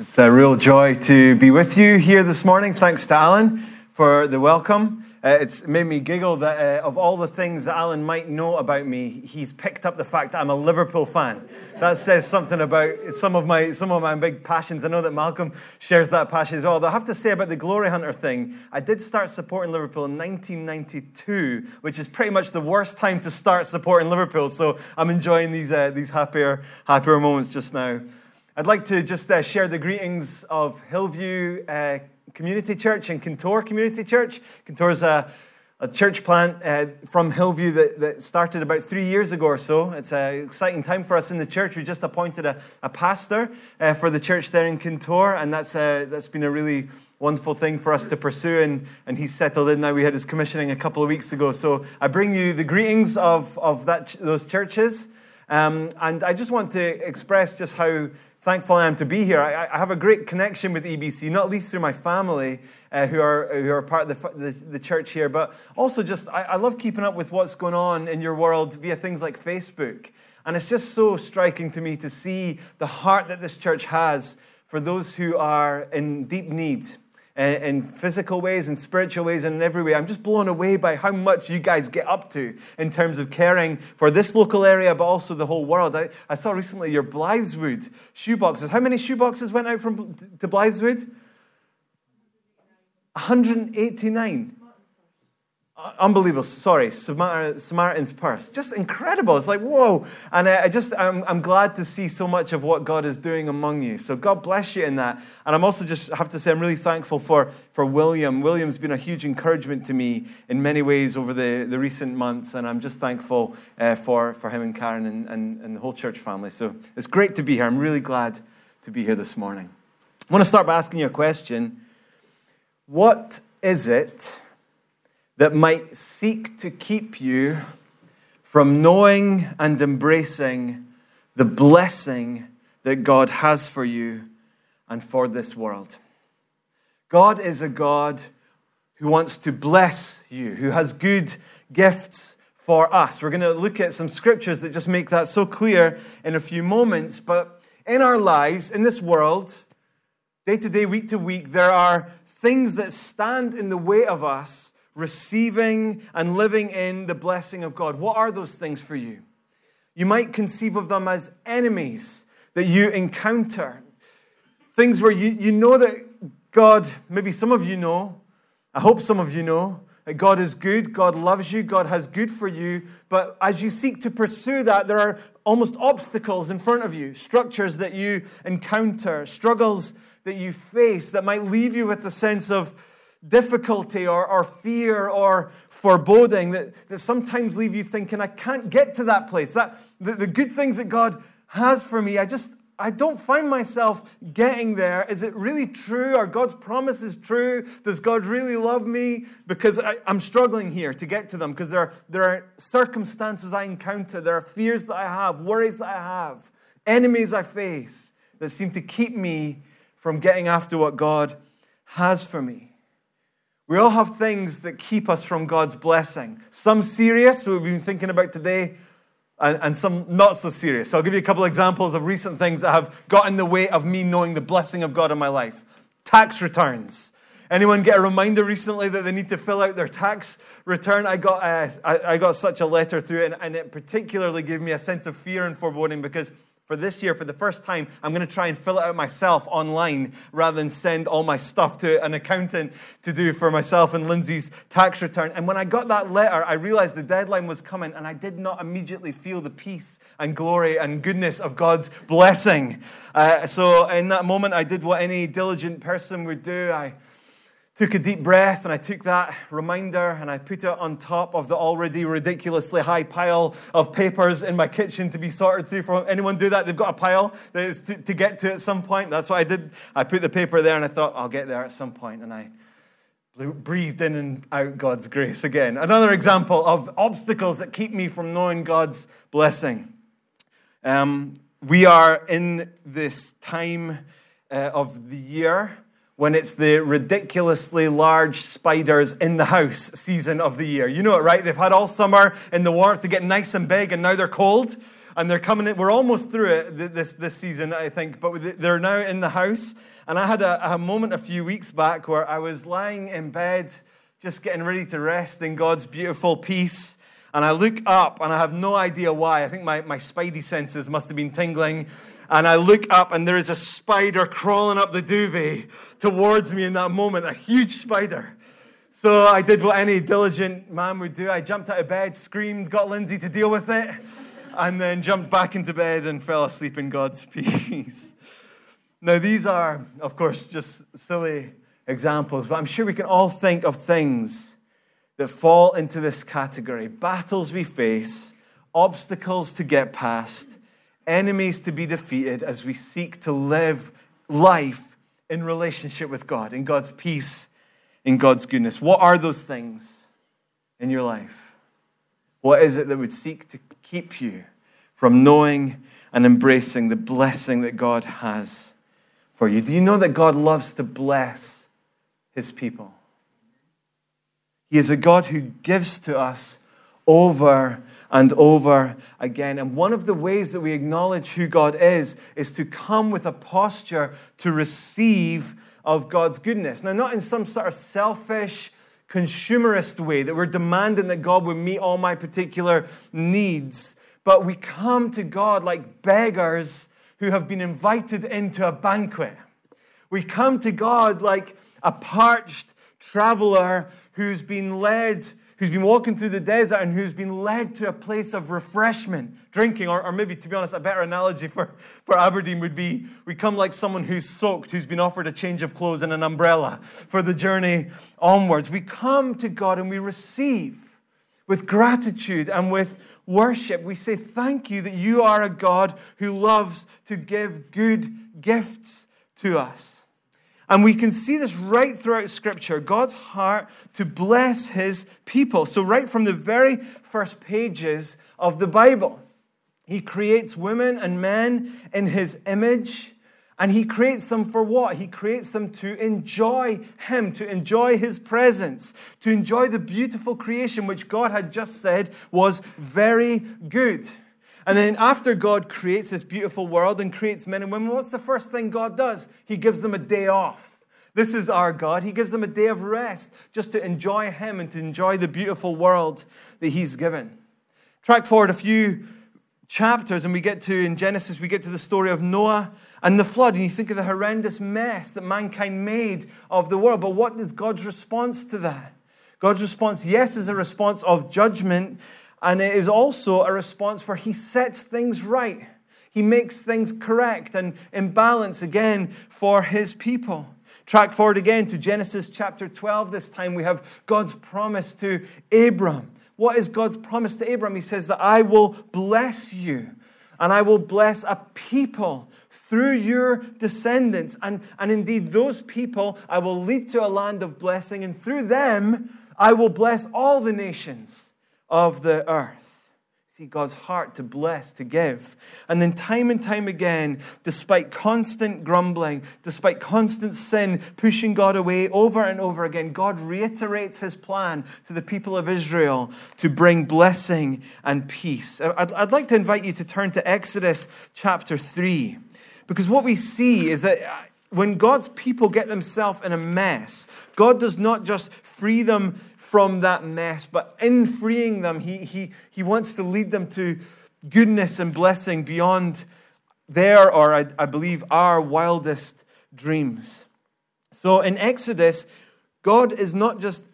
It's a real joy to be with you here this morning. Thanks to Alan for the welcome. Uh, it's made me giggle that uh, of all the things that Alan might know about me, he's picked up the fact that I'm a Liverpool fan. That says something about some of my some of my big passions. I know that Malcolm shares that passion as well. Though I have to say about the Glory Hunter thing, I did start supporting Liverpool in 1992, which is pretty much the worst time to start supporting Liverpool. So I'm enjoying these uh, these happier happier moments just now. I'd like to just uh, share the greetings of Hillview uh, Community Church and Kintore Community Church. Kintore is a, a church plant uh, from Hillview that, that, started about three years ago or so. It's an exciting time for us in the church. We just appointed a, a pastor uh, for the church there in Kintore, and that's, uh, that's been a really wonderful thing for us to pursue, and, and he's settled in now. We had his commissioning a couple of weeks ago. So I bring you the greetings of, of that, those churches. Um, and I just want to express just how thankful I am to be here. I, I, have a great connection with EBC, not least through my family uh, who, are, who are part of the, the, the church here, but also just I, I, love keeping up with what's going on in your world via things like Facebook. And it's just so striking to me to see the heart that this church has for those who are in deep need in physical ways and spiritual ways and in every way. I'm just blown away by how much you guys get up to in terms of caring for this local area, but also the whole world. I, I saw recently your Blythswood shoeboxes. How many shoeboxes went out from to Blythswood? 189. Uh, unbelievable. Sorry, Samaritan's Purse. Just incredible. It's like, whoa. And I just, I'm, I'm glad to see so much of what God is doing among you. So God bless you in that. And I'm also just have to say, I'm really thankful for, for William. William's been a huge encouragement to me in many ways over the, the recent months. And I'm just thankful uh, for, for him and Karen and, and, and the whole church family. So it's great to be here. I'm really glad to be here this morning. I want to start by asking you a question. What is it? That might seek to keep you from knowing and embracing the blessing that God has for you and for this world. God is a God who wants to bless you, who has good gifts for us. We're going to look at some scriptures that just make that so clear in a few moments. But in our lives, in this world, day to day, week to week, there are things that stand in the way of us receiving and living in the blessing of God. What are those things for you? You might conceive of them as enemies that you encounter. Things where you, you know that God, maybe some of you know, I hope some of you know, that God is good, God loves you, God has good for you. But as you seek to pursue that, there are almost obstacles in front of you, structures that you encounter, struggles that you face that might leave you with a sense of difficulty or, or fear or foreboding that, that sometimes leave you thinking, I can't get to that place. That the, the good things that God has for me, I just I don't find myself getting there. Is it really true? Are God's promises true? Does God really love me? Because I, am struggling here to get to them because there, there are circumstances I encounter, there are fears that I have, worries that I have, enemies I face that seem to keep me from getting after what God has for me. We all have things that keep us from God's blessing. Some serious, we've been thinking about today, and, and, some not so serious. So I'll give you a couple examples of recent things that have got in the way of me knowing the blessing of God in my life. Tax returns. Anyone get a reminder recently that they need to fill out their tax return? I got, uh, I, got such a letter through, and, and it particularly gave me a sense of fear and foreboding because for this year, for the first time, I'm going to try and fill it out myself online rather than send all my stuff to an accountant to do for myself and Lindsay's tax return. And when I got that letter, I realized the deadline was coming, and I did not immediately feel the peace and glory and goodness of God's blessing. Uh, so, in that moment, I did what any diligent person would do. I took a deep breath and I took that reminder and I put it on top of the already ridiculously high pile of papers in my kitchen to be sorted through. For anyone do that? They've got a pile that is to, to get to at some point. That's what I did. I put the paper there and I thought, I'll get there at some point. And I breathed in and out God's grace again. Another example of obstacles that keep me from knowing God's blessing. Um, we are in this time uh, of the year when it's the ridiculously large spiders in the house season of the year. You know it, right? They've had all summer in the warmth to get nice and big, and now they're cold. and they're coming in. We're almost through it this, this season, I think, but they're now in the house. And I had a, a moment a few weeks back where I was lying in bed, just getting ready to rest in God's beautiful peace. And I look up, and I have no idea why. I think my, my spidey senses must have been tingling. And I look up, and there is a spider crawling up the duvet towards me in that moment, a huge spider. So I did what any diligent man would do. I jumped out of bed, screamed, got Lindsay to deal with it, and then jumped back into bed and fell asleep in God's peace. Now, these are, of course, just silly examples, but I'm sure we can all think of things that fall into this category battles we face, obstacles to get past, enemies to be defeated as we seek to live life in relationship with God, in God's peace in God's goodness. What are those things in your life? What is it that would seek to keep you from knowing and embracing the blessing that God has for you? Do you know that God loves to bless his people? He is a God who gives to us over and over again. And one of the ways that we acknowledge who God is is to come with a posture to receive of God's goodness. Now, not in some sort of selfish, consumerist way that we're demanding that God would meet all my particular needs, but we come to God like beggars who have been invited into a banquet. We come to God like a parched traveler who's been led who's been walking through the desert and who's been led to a place of refreshment, drinking, or, or maybe, to be honest, a better analogy for, for Aberdeen would be we come like someone who's soaked, who's been offered a change of clothes and an umbrella for the journey onwards. We come to God and we receive with gratitude and with worship. We say, Thank you that you are a God who loves to give good gifts to us. And we can see this right throughout Scripture God's heart to bless his people. So, right from the very first pages of the Bible, he creates women and men in his image. And he creates them for what? He creates them to enjoy him, to enjoy his presence, to enjoy the beautiful creation which God had just said was very good. And then after God creates this beautiful world and creates men and women, what's the first thing God does? He gives them a day off. This is our God. He gives them a day of rest just to enjoy Him and to enjoy the beautiful world that He's given. Track forward a few chapters, and we get to, in Genesis, we get to the story of Noah and the flood. And you think of the horrendous mess that mankind made of the world. But what is God's response to that? God's response, yes, is a response of judgment and it is also a response where he sets things right. He makes things correct and in balance again for his people. Track forward again to Genesis chapter 12. This time we have God's promise to Abram. What is God's promise to Abram? He says that I will bless you and I will bless a people through your descendants. And, and indeed, those people I will lead to a land of blessing, and through them I will bless all the nations of the earth. See God's heart to bless, to give. And then, time and time again, despite constant grumbling, despite constant sin pushing God away over and over again, God reiterates his plan to the people of Israel to bring blessing and peace. I'd, I'd like to invite you to turn to Exodus chapter 3, because what we see is that uh, when God's people get themselves in a mess, God does not just free them from that mess, but in freeing them, he, he, he wants to lead them to goodness and blessing beyond their, or I, I believe, our wildest dreams. So in Exodus, God is not just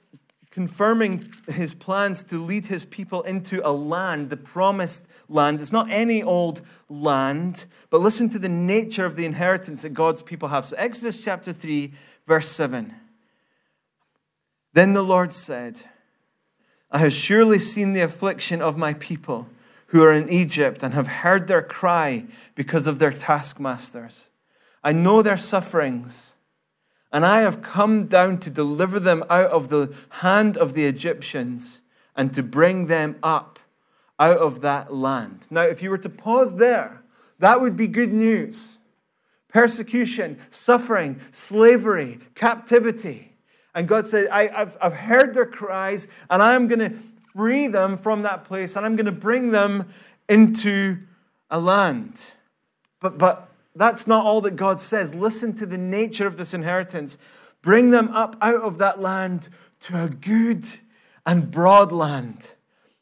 confirming his plans to lead his people into a land, the promised land. It's not any old land, but listen to the nature of the inheritance that God's people have. So, Exodus chapter 3, verse 7. Then the Lord said, I have surely seen the affliction of my people who are in Egypt and have heard their cry because of their taskmasters. I know their sufferings, and I have come down to deliver them out of the hand of the Egyptians and to bring them up out of that land. Now, if you were to pause there, that would be good news. Persecution, suffering, slavery, captivity. And God said, I, have I've heard their cries, and I'm going to free them from that place, and I'm going to bring them into a land. But, but that's not all that God says. Listen to the nature of this inheritance. Bring them up out of that land to a good and broad land,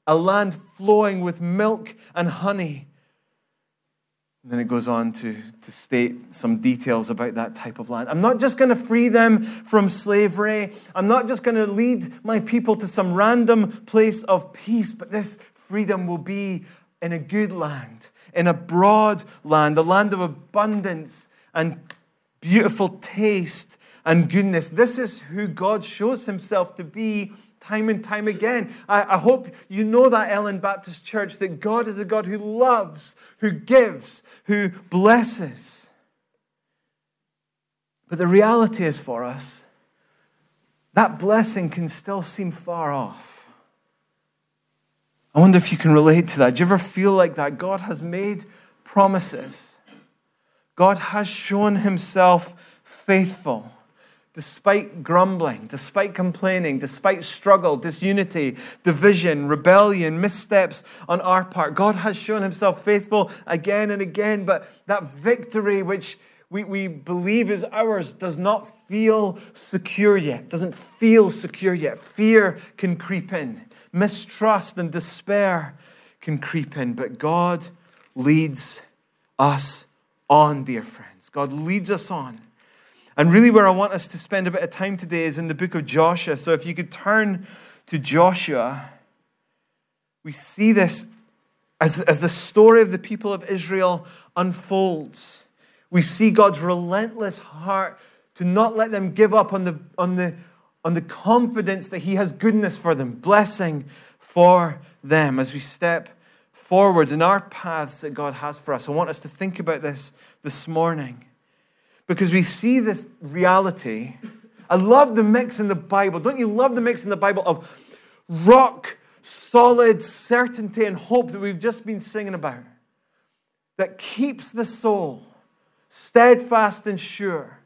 a land flowing with milk and honey. And then it goes on to, to state some details about that type of land. I'm not just going to free them from slavery. I'm not just going to lead my people to some random place of peace, but this freedom will be in a good land, in a broad land, a land of abundance and beautiful taste and goodness. This is who God shows himself to be time and time again. I, I, hope you know that, Ellon Baptist Church, that God is a God who loves, who gives, who blesses. But the reality is for us, that blessing can still seem far off. I wonder if you can relate to that. Do you ever feel like that? God has made promises, God has shown himself faithful despite grumbling, despite complaining, despite struggle, disunity, division, rebellion, missteps on our part. God has shown himself faithful again and again, but that victory which we, we believe is ours does not feel secure yet, doesn't feel secure yet. Fear can creep in, mistrust and despair can creep in, but God leads us on, dear friends. God leads us on. And really, where I want us to spend a bit of time today is in the book of Joshua. So if you could turn to Joshua, we see this as, as the story of the people of Israel unfolds. We see God's relentless heart to not let them give up on the, on the, on the confidence that He has goodness for them, blessing for them as we step forward in our paths that God has for us. I want us to think about this this morning because we see this reality. I love the mix in the Bible. Don't you love the mix in the Bible of rock, solid certainty and hope that we've just been singing about? That keeps the soul steadfast and sure.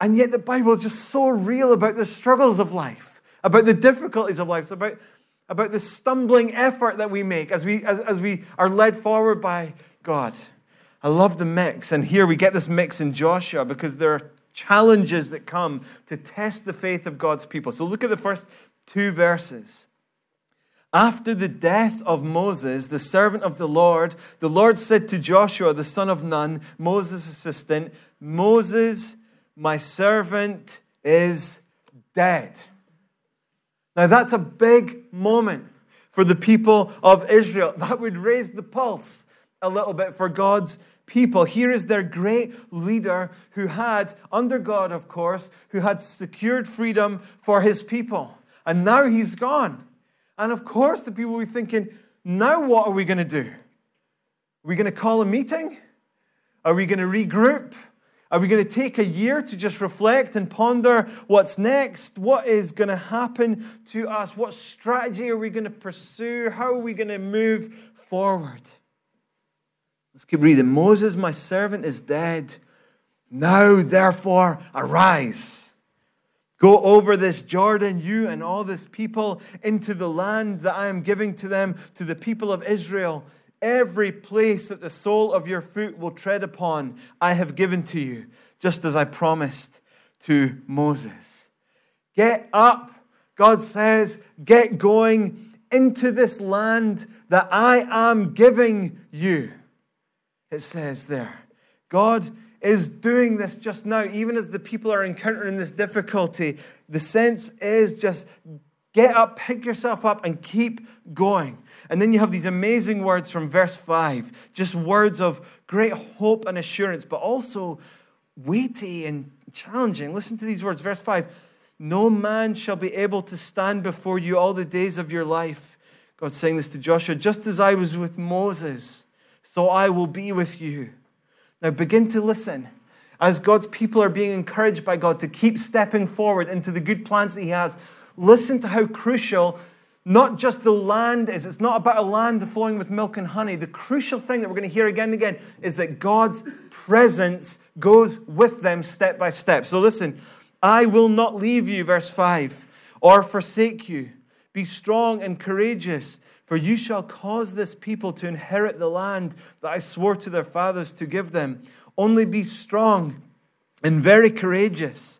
And yet the Bible is just so real about the struggles of life, about the difficulties of life, about, about the stumbling effort that we make as we, as, as we are led forward by God. I love the mix. And here we get this mix in Joshua because there are challenges that come to test the faith of God's people. So look at the first two verses. After the death of Moses, the servant of the Lord, the Lord said to Joshua, the son of Nun, Moses' assistant, Moses, my servant, is dead. Now that's a big moment for the people of Israel. That would raise the pulse a little bit for God's people. Here is their great leader who had, under God, of course, who had secured freedom for his people. And now he's gone. And of course, the people be thinking, now what are we going to do? Are we going to call a meeting? Are we going to regroup? Are we going to take a year to just reflect and ponder what's next? What is going to happen to us? What strategy are we going to pursue? How are we going to move forward? Let's keep reading. Moses, my servant, is dead. Now, therefore, arise. Go over this Jordan, you and all this people, into the land that I am giving to them, to the people of Israel. Every place that the sole of your foot will tread upon, I have given to you, just as I promised to Moses. Get up, God says, get going into this land that I am giving you it says there. God is doing this just now, even as the people are encountering this difficulty. The sense is just get up, pick yourself up, and keep going. And then you have these amazing words from verse 5, just words of great hope and assurance, but also weighty and challenging. Listen to these words, verse 5 No man shall be able to stand before you all the days of your life. God's saying this to Joshua, just as I was with Moses so I will be with you. Now begin to listen as God's people are being encouraged by God to keep stepping forward into the good plans that He has. Listen to how crucial not just the land is. It's not about a land flowing with milk and honey. The crucial thing that we're going to hear again and again is that God's presence goes with them step by step. So listen, I will not leave you, verse 5, or forsake you. Be strong and courageous For you shall cause this people to inherit the land that I swore to their fathers to give them. Only be strong and very courageous,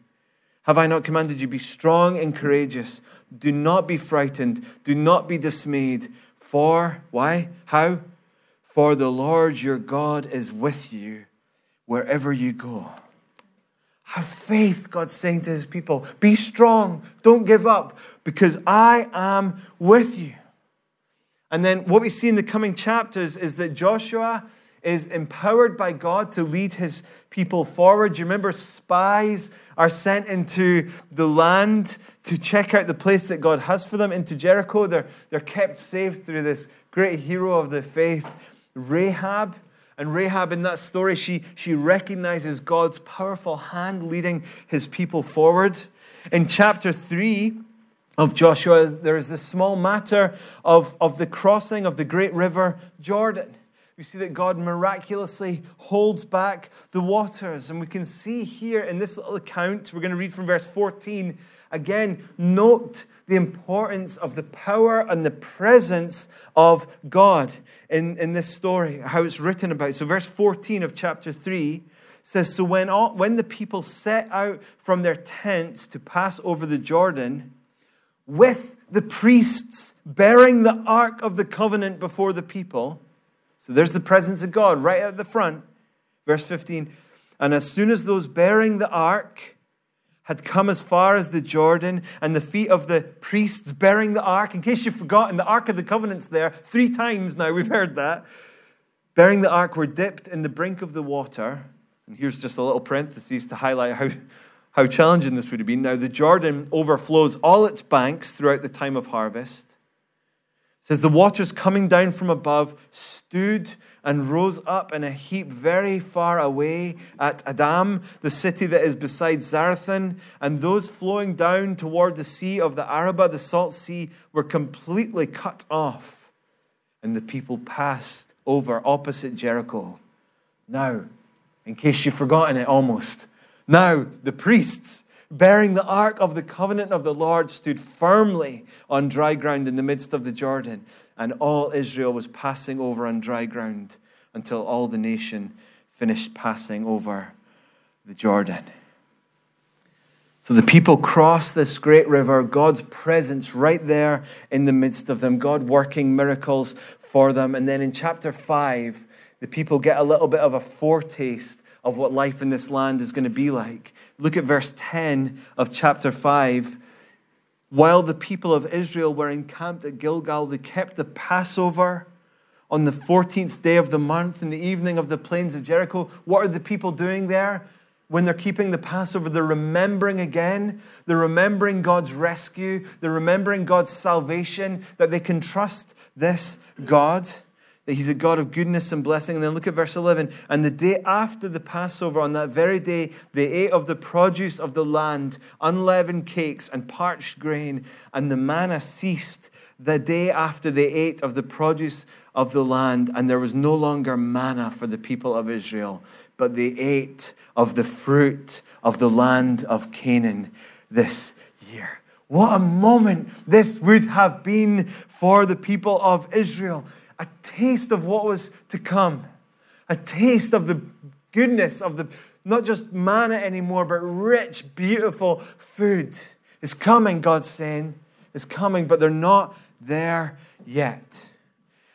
Have I not commanded you? Be strong and courageous. Do not be frightened. Do not be dismayed. For, why? How? For the Lord your God is with you wherever you go. Have faith, God's saying to his people. Be strong. Don't give up because I am with you. And then what we see in the coming chapters is that Joshua is empowered by God to lead his people forward. You remember spies are sent into the land to check out the place that God has for them, into Jericho? They're, they're kept safe through this great hero of the faith Rahab. And Rahab, in that story, she, she recognizes God's powerful hand leading his people forward. In chapter 3 of Joshua, there is this small matter of, of the crossing of the great river Jordan. We see that God miraculously holds back the waters. And we can see here in this little account, we're going to read from verse 14. Again, note the importance of the power and the presence of God in, in this story, how it's written about. So, verse 14 of chapter 3 says So when, all, when the people set out from their tents to pass over the Jordan, with the priests bearing the ark of the covenant before the people, so there's the presence of God right at the front. Verse 15. And as soon as those bearing the ark had come as far as the Jordan, and the feet of the priests bearing the ark. In case you've forgotten, the Ark of the Covenant's there three times now, we've heard that. Bearing the ark were dipped in the brink of the water. And here's just a little parenthesis to highlight how, how challenging this would have been. Now, the Jordan overflows all its banks throughout the time of harvest. Says the waters coming down from above stood and rose up in a heap very far away at Adam, the city that is beside Zarethan, and those flowing down toward the sea of the Arabah, the salt sea, were completely cut off, and the people passed over opposite Jericho. Now, in case you've forgotten it almost, now the priests bearing the ark of the covenant of the Lord stood firmly on dry ground in the midst of the Jordan and all Israel was passing over on dry ground until all the nation finished passing over the Jordan. So the people cross this great river, God's presence right there in the midst of them, God working miracles for them. And then in chapter 5, the people get a little bit of a foretaste of what life in this land is going to be like. Look at verse 10 of chapter 5. While the people of Israel were encamped at Gilgal, they kept the Passover on the 14th day of the month in the evening of the plains of Jericho. What are the people doing there? When they're keeping the Passover, they're remembering again. They're remembering God's rescue. They're remembering God's salvation, that they can trust this God that he's a God of goodness and blessing. And then look at verse 11. And the day after the Passover, on that very day, they ate of the produce of the land, unleavened cakes and parched grain, and the manna ceased the day after they ate of the produce of the land, and there was no longer manna for the people of Israel, but they ate of the fruit of the land of Canaan this year. What a moment this would have been for the people of Israel a taste of what was to come, a taste of the goodness of the not just manna anymore, but rich, beautiful food is coming, God's saying, is coming, but they're not there yet.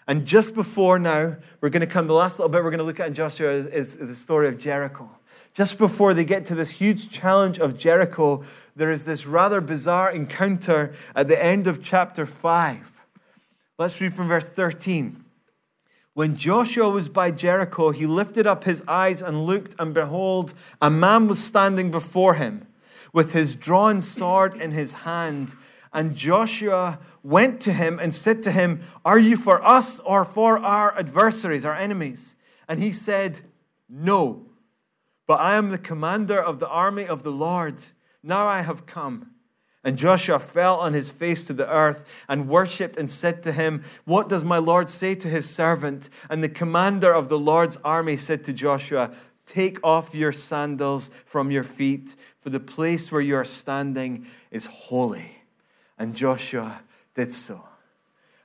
And just before now, we're going to come, the last little bit we're going to look at in Joshua is, is the story of Jericho. Just before they get to this huge challenge of Jericho, there is this rather bizarre encounter at the end of chapter 5. Let's read from verse 13. When Joshua was by Jericho, he lifted up his eyes and looked, and behold, a man was standing before him with his drawn sword in his hand. And Joshua went to him and said to him, Are you for us or for our adversaries, our enemies? And he said, No, but I am the commander of the army of the Lord. Now I have come. And Joshua fell on his face to the earth and worshipped and said to him, What does my Lord say to his servant? And the commander of the Lord's army said to Joshua, Take off your sandals from your feet, for the place where you are standing is holy. And Joshua did so.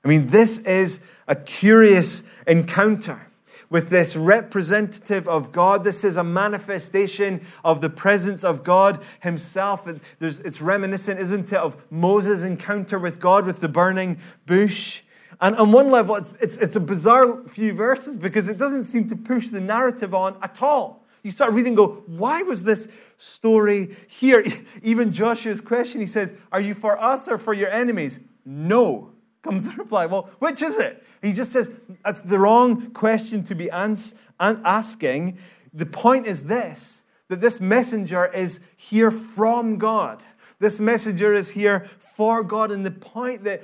I mean, this is a curious encounter with this representative of God. This is a manifestation of the presence of God Himself. it's reminiscent, isn't it, of Moses' encounter with God with the burning bush. And on one level, it's, it's, it's, a bizarre few verses because it doesn't seem to push the narrative on at all. You start reading, go, why was this story here? Even Joshua's question, he says, Are you for us or for your enemies? No, comes the reply. Well, which is it? He just says that's the wrong question to be ans- asking. The point is this that this messenger is here from God. This messenger is here for God. And the point that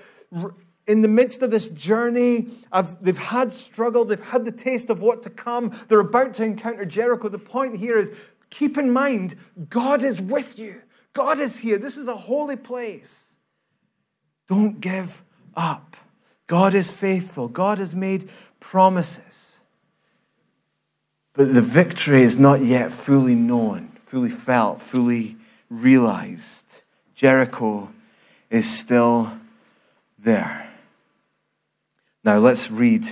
in the midst of this journey, they've had struggle, they've had the taste of what to come, they're about to encounter Jericho. The point here is keep in mind, God is with you. God is here. This is a holy place. Don't give up. God is faithful. God has made promises. But the victory is not yet fully known, fully felt, fully realized. Jericho is still there. Now let's read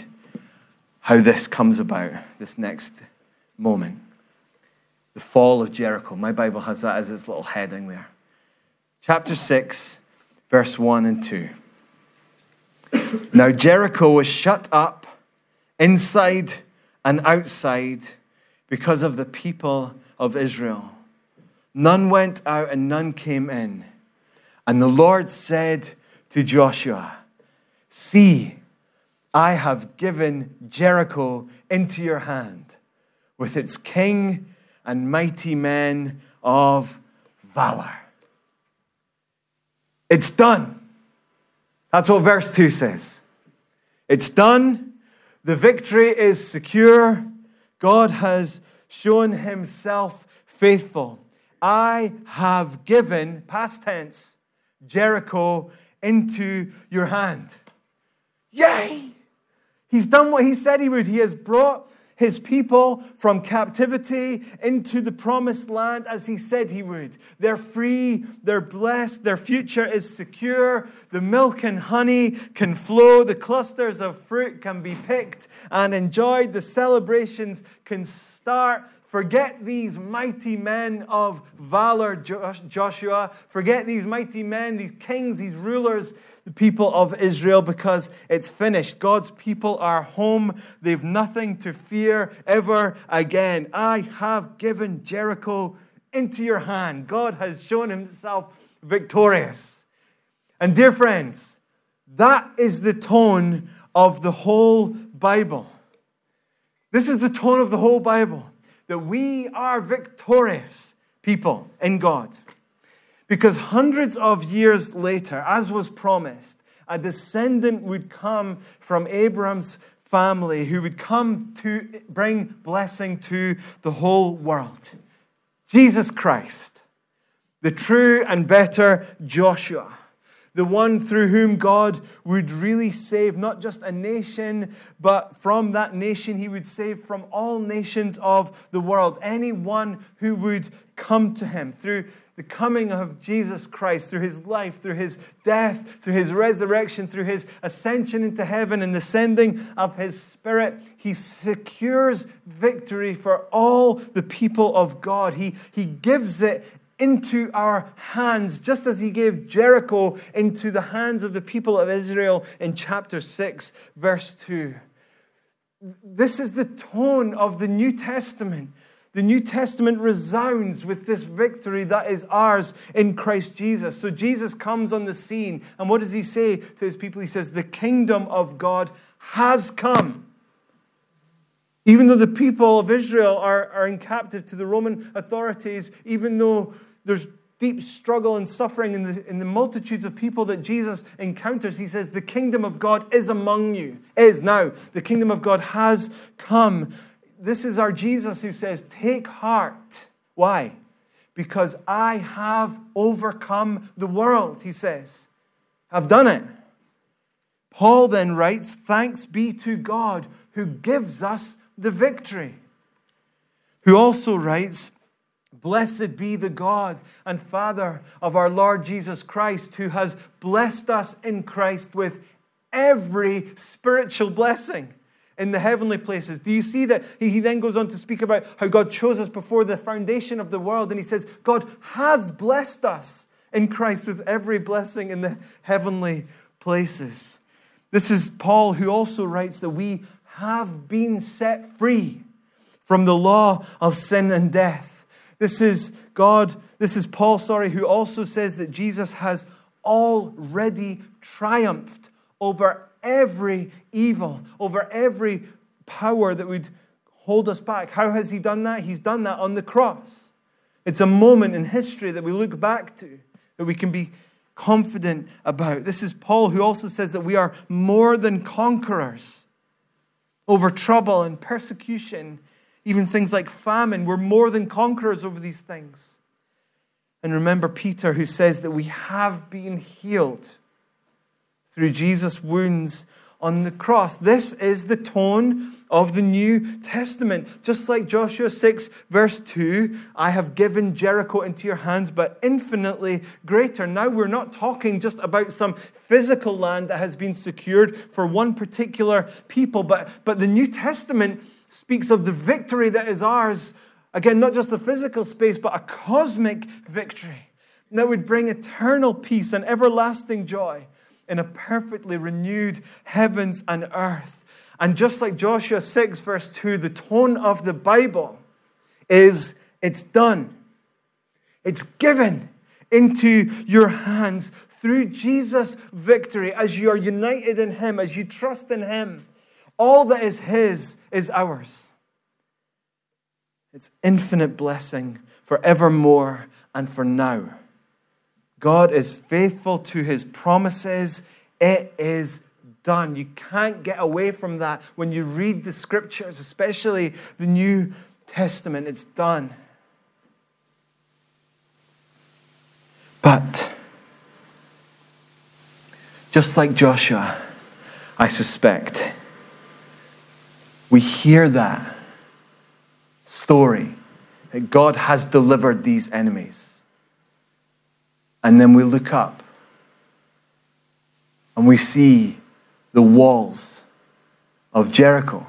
how this comes about, this next moment. The fall of Jericho. My Bible has that as its little heading there. Chapter 6, verse 1 and 2. Now Jericho was shut up inside and outside because of the people of Israel. None went out and none came in. And the Lord said to Joshua, See, I have given Jericho into your hand with its king and mighty men of valor. It's done. That's what verse 2 says. It's done. The victory is secure. God has shown himself faithful. I have given, past tense, Jericho into your hand. Yay! He's done what he said he would. He has brought his people from captivity into the promised land as he said he would. They're free, they're blessed, their future is secure. The milk and honey can flow, the clusters of fruit can be picked and enjoyed, the celebrations can start. Forget these mighty men of valor, Joshua. Forget these mighty men, these kings, these rulers the people of Israel because it's finished. God's people are home. They've nothing to fear ever again. I have given Jericho into your hand. God has shown himself victorious. And dear friends, that is the tone of the whole Bible. This is the tone of the whole Bible that we are victorious people in God. Because hundreds of years later, as was promised, a descendant would come from Abraham's family who would come to bring blessing to the whole world. Jesus Christ, the true and better Joshua, the one through whom God would really save not just a nation, but from that nation, he would save from all nations of the world. Anyone who would come to him through the coming of Jesus Christ through his life, through his death, through his resurrection, through his ascension into heaven and the sending of his Spirit, he secures victory for all the people of God. He, he gives it into our hands, just as he gave Jericho into the hands of the people of Israel in chapter 6, verse 2. This is the tone of the New Testament. The New Testament resounds with this victory that is ours in Christ Jesus. So Jesus comes on the scene, and what does he say to his people? He says, The kingdom of God has come. Even though the people of Israel are, are in captive to the Roman authorities, even though there's deep struggle and suffering in the, in the multitudes of people that Jesus encounters, he says, The kingdom of God is among you. Is now. The kingdom of God has come. This is our Jesus who says, Take heart. Why? Because I have overcome the world, he says. I've done it. Paul then writes, Thanks be to God who gives us the victory. Who also writes, Blessed be the God and Father of our Lord Jesus Christ, who has blessed us in Christ with every spiritual blessing in the heavenly places. Do you see that? He, then goes on to speak about how God chose us before the foundation of the world, and he says, God has blessed us in Christ with every blessing in the heavenly places. This is Paul who also writes that we have been set free from the law of sin and death. This is God, this is Paul, sorry, who also says that Jesus has already triumphed over every evil, over every power that would hold us back. How has he done that? He's done that on the cross. It's a moment in history that we look back to, that we can be confident about. This is Paul who also says that we are more than conquerors over trouble and persecution even things like famine. We're more than conquerors over these things. And remember Peter, who says that we have been healed through Jesus' wounds on the cross. This is the tone of the New Testament. Just like Joshua 6, verse 2, I have given Jericho into your hands, but infinitely greater. Now we're not talking just about some physical land that has been secured for one particular people, but, but the New Testament speaks of the victory that is ours. Again, not just a physical space, but a cosmic victory that would bring eternal peace and everlasting joy in a perfectly renewed heavens and earth. And just like Joshua 6, verse 2, the tone of the Bible is it's done, it's given into your hands through Jesus' victory as you are united in Him, as you trust in Him. All that is His is ours. It's infinite blessing forevermore and for now. God is faithful to His promises. It is done. You can't get away from that when you read the scriptures, especially the New Testament. It's done. But, just like Joshua, I suspect we hear that story that God has delivered these enemies. And then we look up and we see the walls of Jericho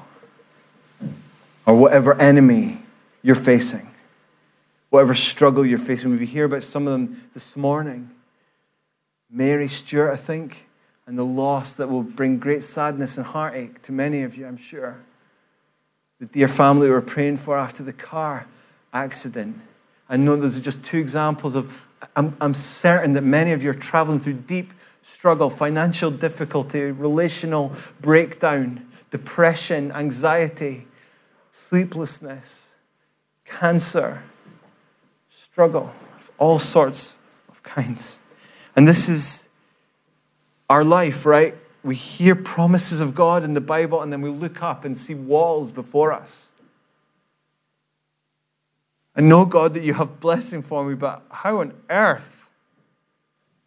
or whatever enemy you're facing, whatever struggle you're facing. We hear about some of them this morning. Mary Stewart, I think, and the loss that will bring great sadness and heartache to many of you, I'm sure the dear family we were praying for after the car accident. I know those are just two examples of, I'm, I'm certain that many of you are traveling through deep struggle, financial difficulty, relational breakdown, depression, anxiety, sleeplessness, cancer, struggle of all sorts of kinds. And this is our life, right? we hear promises of God in the Bible and then we look up and see walls before us. I know, God, that you have blessing for me, but how on earth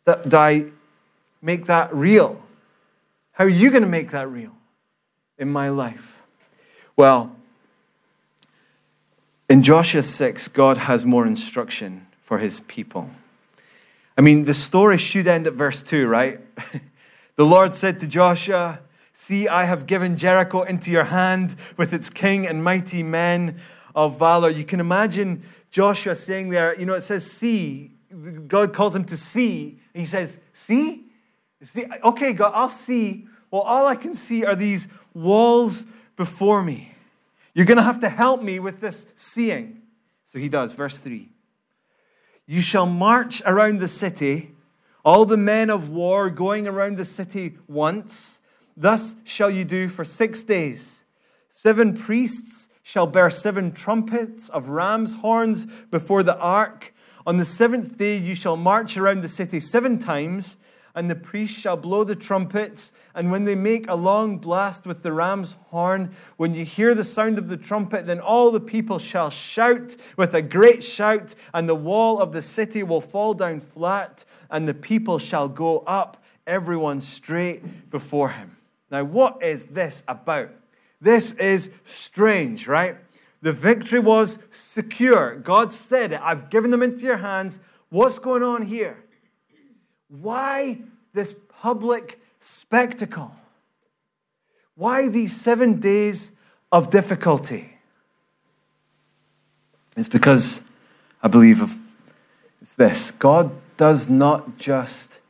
did I make that real? How are you going to make that real in my life? Well, in Joshua 6, God has more instruction for his people. I mean, the story should end at verse 2, right? The Lord said to Joshua, See, I have given Jericho into your hand with its king and mighty men of valor. You can imagine Joshua saying there, you know, it says, See. God calls him to see. And he says, See? See? Okay, God, I'll see. Well, all I can see are these walls before me. You're going to have to help me with this seeing. So he does. Verse 3 You shall march around the city all the men of war going around the city once. Thus shall you do for six days. Seven priests shall bear seven trumpets of ram's horns before the ark. On the seventh day, you shall march around the city seven times, and the priests shall blow the trumpets. And when they make a long blast with the ram's horn, when you hear the sound of the trumpet, then all the people shall shout with a great shout, and the wall of the city will fall down flat, and the people shall go up, everyone straight before him. Now, what is this about? This is strange, right? The victory was secure. God said. I've given them into your hands. What's going on here? Why this public spectacle? Why these seven days of difficulty? It's because I believe of it's this God does not just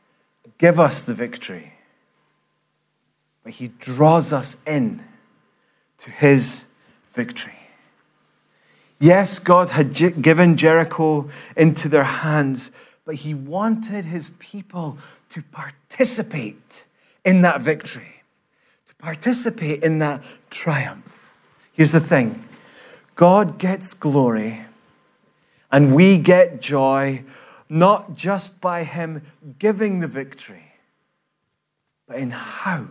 give us the victory, but He draws us in to His victory. Yes, God had given Jericho into their hands, but he wanted his people to participate in that victory, to participate in that triumph. Here's the thing God gets glory, and we get joy not just by him giving the victory, but in how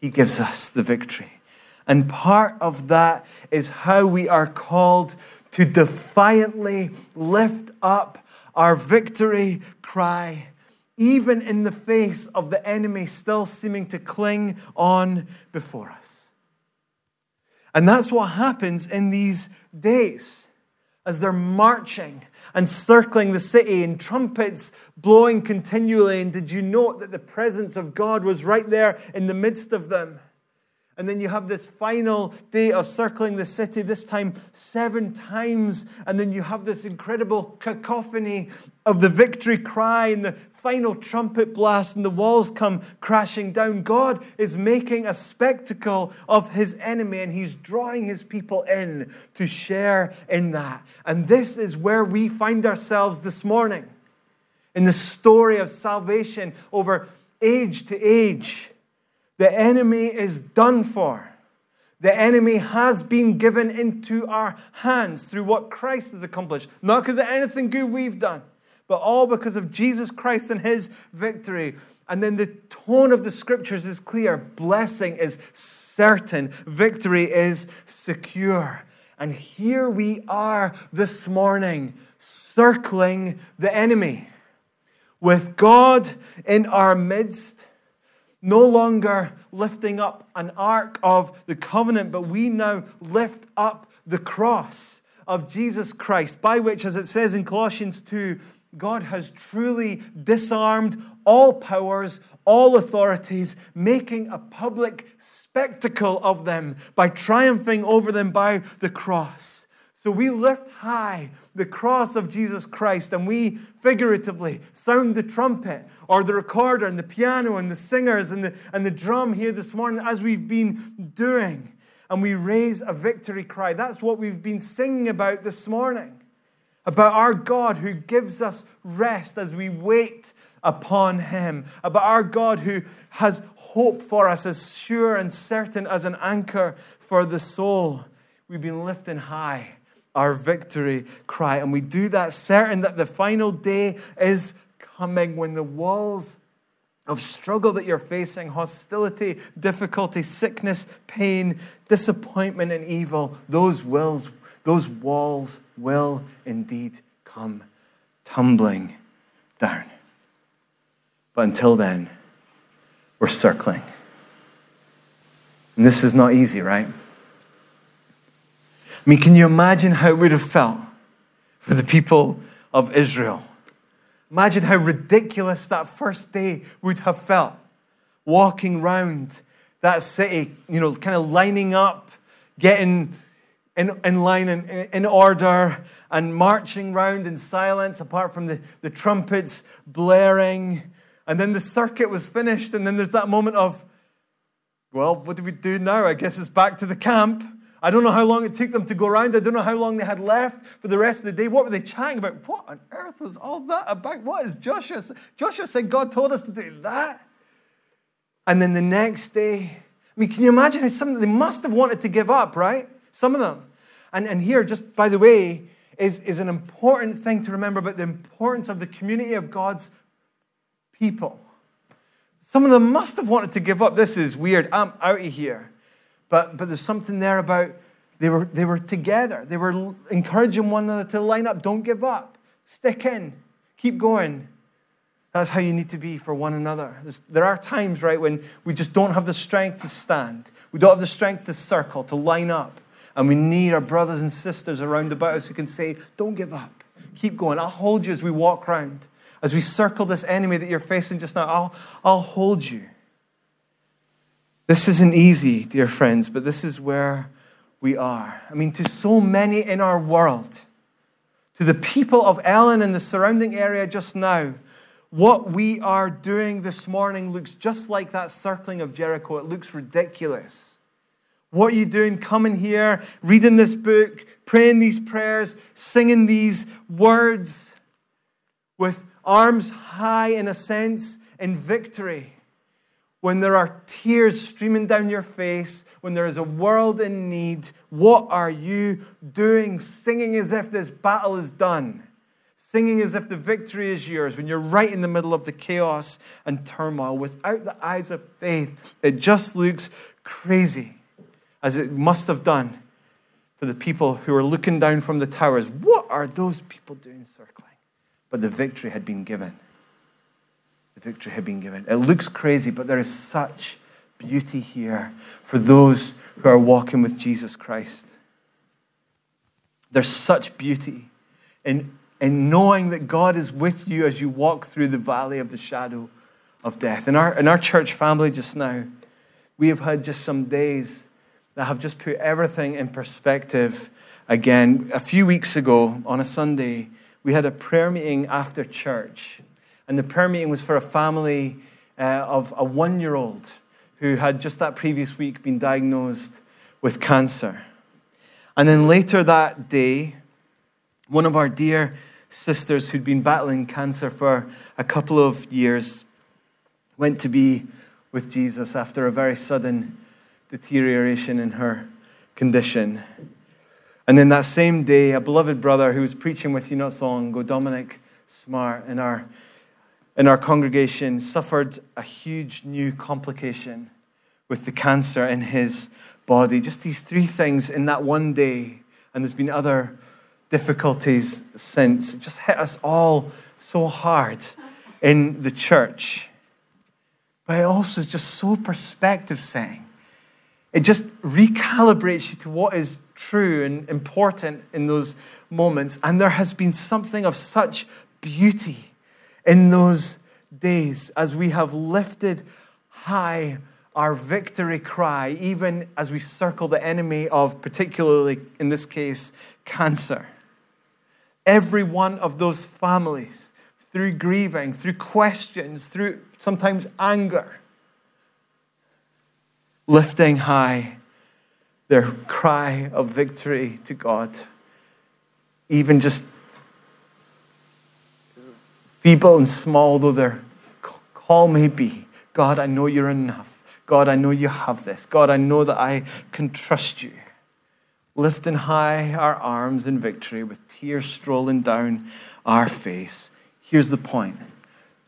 he gives us the victory. And part of that is how we are called to defiantly lift up our victory cry, even in the face of the enemy still seeming to cling on before us. And that's what happens in these days as they're marching and circling the city and trumpets blowing continually. And did you note that the presence of God was right there in the midst of them? And then you have this final day of circling the city, this time seven times. And then you have this incredible cacophony of the victory cry and the final trumpet blast, and the walls come crashing down. God is making a spectacle of his enemy, and he's drawing his people in to share in that. And this is where we find ourselves this morning in the story of salvation over age to age the enemy is done for. The enemy has been given into our hands through what Christ has accomplished. Not because of anything good we've done, but all because of Jesus Christ and his victory. And then the tone of the scriptures is clear blessing is certain, victory is secure. And here we are this morning, circling the enemy with God in our midst no longer lifting up an ark of the covenant, but we now lift up the cross of Jesus Christ, by which, as it says in Colossians 2, God has truly disarmed all powers, all authorities, making a public spectacle of them by triumphing over them by the cross. So we lift high the cross of Jesus Christ and we figuratively sound the trumpet or the recorder and the piano and the singers and the, and the drum here this morning as we've been doing. And we raise a victory cry. That's what we've been singing about this morning about our God who gives us rest as we wait upon Him, about our God who has hope for us as sure and certain as an anchor for the soul. We've been lifting high our victory cry. And we do that certain that the final day is coming when the walls of struggle that you're facing, hostility, difficulty, sickness, pain, disappointment, and evil, those wills, those walls will indeed come tumbling down. But until then, we're circling. And this is not easy, right? I mean, can you imagine how it would have felt for the people of Israel? Imagine how ridiculous that first day would have felt walking round that city, you know, kind of lining up, getting in, in line and in, in order, and marching round in silence, apart from the, the trumpets blaring. And then the circuit was finished, and then there's that moment of, well, what do we do now? I guess it's back to the camp. I don't know how long it took them to go around. I don't know how long they had left for the rest of the day. What were they chatting about? What on earth was all that about? What is Joshua? Joshua said God told us to do that. And then the next day, I mean, can you imagine how some they must have wanted to give up, right? Some of them. And, and here, just by the way, is, is an important thing to remember about the importance of the community of God's people. Some of them must have wanted to give up. This is weird. I'm out of here. But, but there's something there about they were, they were together. They were encouraging one another to line up. Don't give up. Stick in. Keep going. That's how you need to be for one another. There's, there are times, right, when we just don't have the strength to stand. We don't have the strength to circle, to line up. And we need our brothers and sisters around about us who can say, Don't give up. Keep going. I'll hold you as we walk around. As we circle this enemy that you're facing just now, I'll, I'll hold you. This isn't easy, dear friends, but this is where we are. I mean, to so many in our world, to the people of Ellon and the surrounding area just now, what we are doing this morning looks just like that circling of Jericho. It looks ridiculous. What are you doing coming here, reading this book, praying these prayers, singing these words with arms high in a sense in victory? When there are tears streaming down your face, when there is a world in need, what are you doing? Singing as if this battle is done singing as if the victory is yours when you're right in the middle of the chaos and turmoil without the eyes of faith. It just looks crazy, as it must have done for the people who are looking down from the towers. What are those people doing circling? But the victory had been given. The victory had been given. It looks crazy, but there is such beauty here for those who are walking with Jesus Christ. There's such beauty in and knowing that God is with you as you walk through the valley of the shadow of death. In our, in our church family just now, we have had just some days that have just put everything in perspective again. A few weeks ago, on a Sunday, we had a prayer meeting after church. And the prayer meeting was for a family uh, of a one year old who had just that previous week been diagnosed with cancer. And then later that day, one of our dear sisters who'd been battling cancer for a couple of years went to be with Jesus after a very sudden deterioration in her condition. And then that same day, a beloved brother who was preaching with you not so long ago, Dominic Smart, in our, in our congregation, suffered a huge new complication with the cancer in his body. Just these three things in that one day. And there's been other difficulties since. It just hit us all so hard in the church. But it also is just so perspective setting. It just recalibrates you to what is true and important in those moments. And there has been something of such beauty in those days as we have lifted high our victory cry, even as we circle the enemy of, particularly in this case, cancer every one of those families through grieving, through questions, through sometimes anger, lifting high their cry of victory to God, even just feeble and small though their call may be. God, I know you're enough. God, I know you have this. God, I know that I can trust you lifting high our arms in victory with tears strolling down our face. Here's the point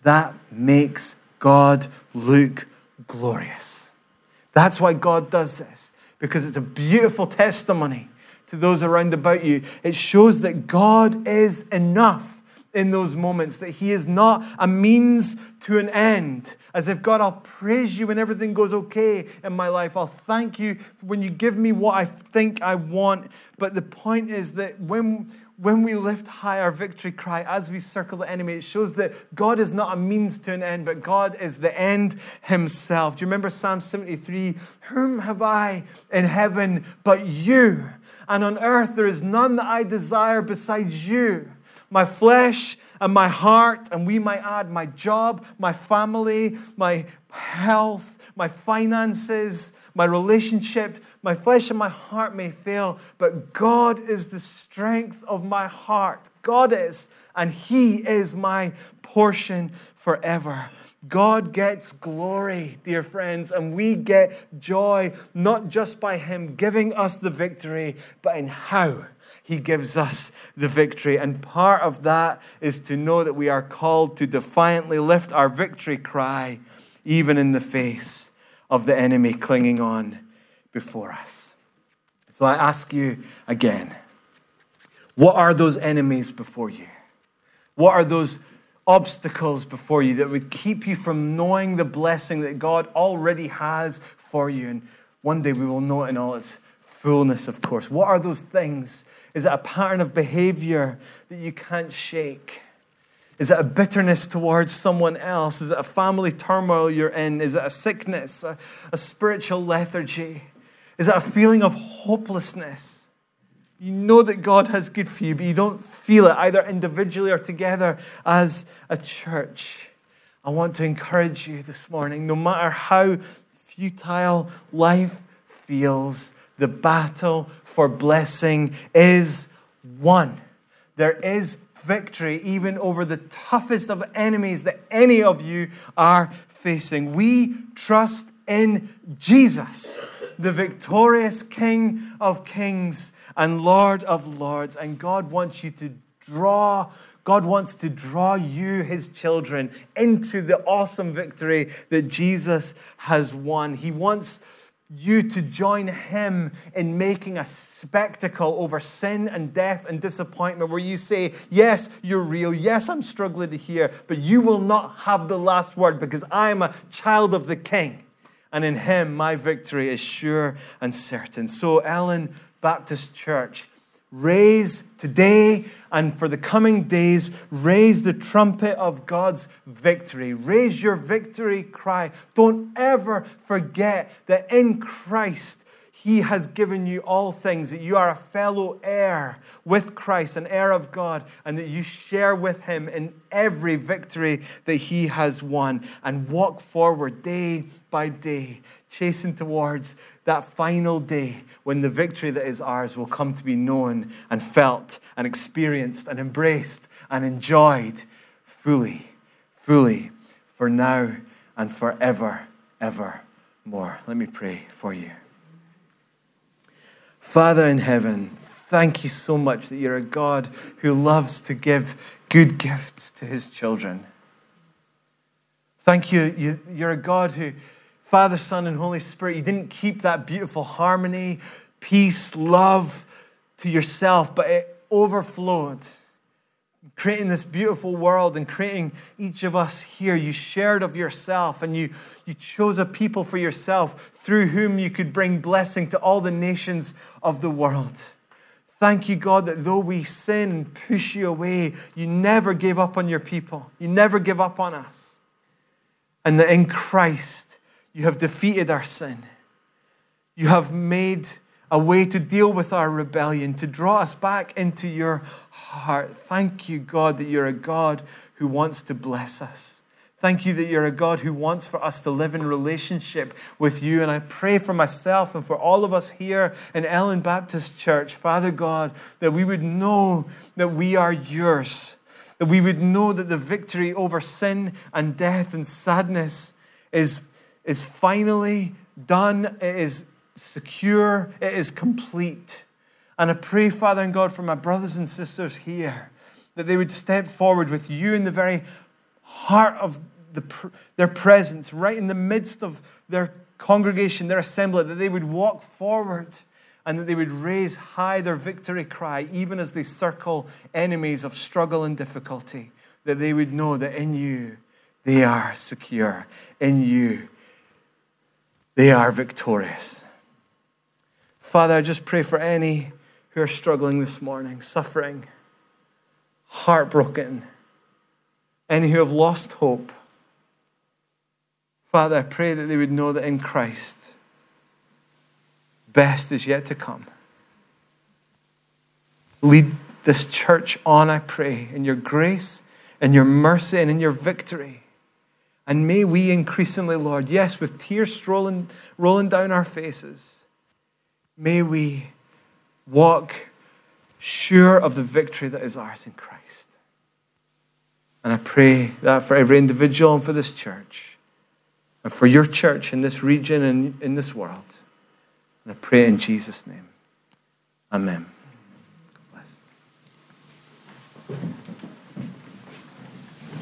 that makes God look glorious. That's why God does this, because it's a beautiful testimony to those around about you. It shows that God is enough in those moments, that He is not a means to an end. As if, God, I'll praise you when everything goes okay in my life. I'll thank you when you give me what I think I want. But the point is that when, when we lift high our victory cry as we circle the enemy, it shows that God is not a means to an end, but God is the end Himself. Do you remember Psalm 73? Whom have I in heaven but you? And on earth there is none that I desire besides you my flesh and my heart, and we might add my job, my family, my health, my finances, my relationship, my flesh and my heart may fail, but God is the strength of my heart. God is, and He is my portion forever. God gets glory, dear friends, and we get joy not just by Him giving us the victory, but in how He gives us the victory. And part of that is to know that we are called to defiantly lift our victory cry, even in the face of the enemy clinging on before us. So I ask you again what are those enemies before you? What are those obstacles before you that would keep you from knowing the blessing that God already has for you. And one day we will know it in all its fullness, of course. What are those things? Is it a pattern of behavior that you can't shake? Is it a bitterness towards someone else? Is it a family turmoil you're in? Is it a sickness, a, a spiritual lethargy? Is it a feeling of hopelessness? You know that God has good for you, but you don't feel it either individually or together as a church. I want to encourage you this morning, no matter how futile life feels, the battle for blessing is won. There is victory even over the toughest of enemies that any of you are facing. We trust in Jesus, the victorious King of Kings and Lord of Lords. And God wants you to draw, God wants to draw you, his children, into the awesome victory that Jesus has won. He wants you to join him in making a spectacle over sin and death and disappointment, where you say, Yes, you're real. Yes, I'm struggling to hear, but you will not have the last word because I am a child of the King. And in him, my victory is sure and certain. So, Ellon Baptist Church. Raise today and for the coming days, raise the trumpet of God's victory. Raise your victory cry. Don't ever forget that in Christ, He has given you all things, that you are a fellow heir with Christ, an heir of God, and that you share with Him in every victory that He has won. And walk forward day by day, chasing towards that final day when the victory that is ours will come to be known and felt and experienced and embraced and enjoyed fully, fully, for now and forever, ever more. Let me pray for you. Father in heaven, thank you so much that you're a God who loves to give good gifts to his children. Thank you, you're a God who Father, Son, and Holy Spirit, you didn't keep that beautiful harmony, peace, love to yourself, but it overflowed, creating this beautiful world and creating each of us here. You shared of yourself and you, you chose a people for yourself through whom you could bring blessing to all the nations of the world. Thank you, God, that though we sin and push you away, you never gave up on your people. You never give up on us. And that in Christ, you have defeated our sin. You have made a way to deal with our rebellion, to draw us back into your heart. Thank you, God, that you're a God who wants to bless us. Thank you that you're a God who wants for us to live in relationship with you. And I pray for myself and for all of us here in Ellon Baptist Church, Father God, that we would know that we are yours, that we would know that the victory over sin and death and sadness is is finally done, it is secure, it is complete. And I pray, Father and God, for my brothers and sisters here, that they would step forward with you in the very heart of the, their presence, right in the midst of their congregation, their assembly, that they would walk forward and that they would raise high their victory cry, even as they circle enemies of struggle and difficulty, that they would know that in you they are secure. In you they are victorious. Father, I just pray for any who are struggling this morning, suffering, heartbroken, any who have lost hope. Father, I pray that they would know that in Christ, best is yet to come. Lead this church on, I pray, in your grace, in your mercy, and in your victory. And may we increasingly, Lord, yes, with tears rolling, rolling down our faces, May we walk sure of the victory that is ours in Christ. And I pray that for every individual and for this church, and for your church in this region and in this world. And I pray in Jesus' name. Amen.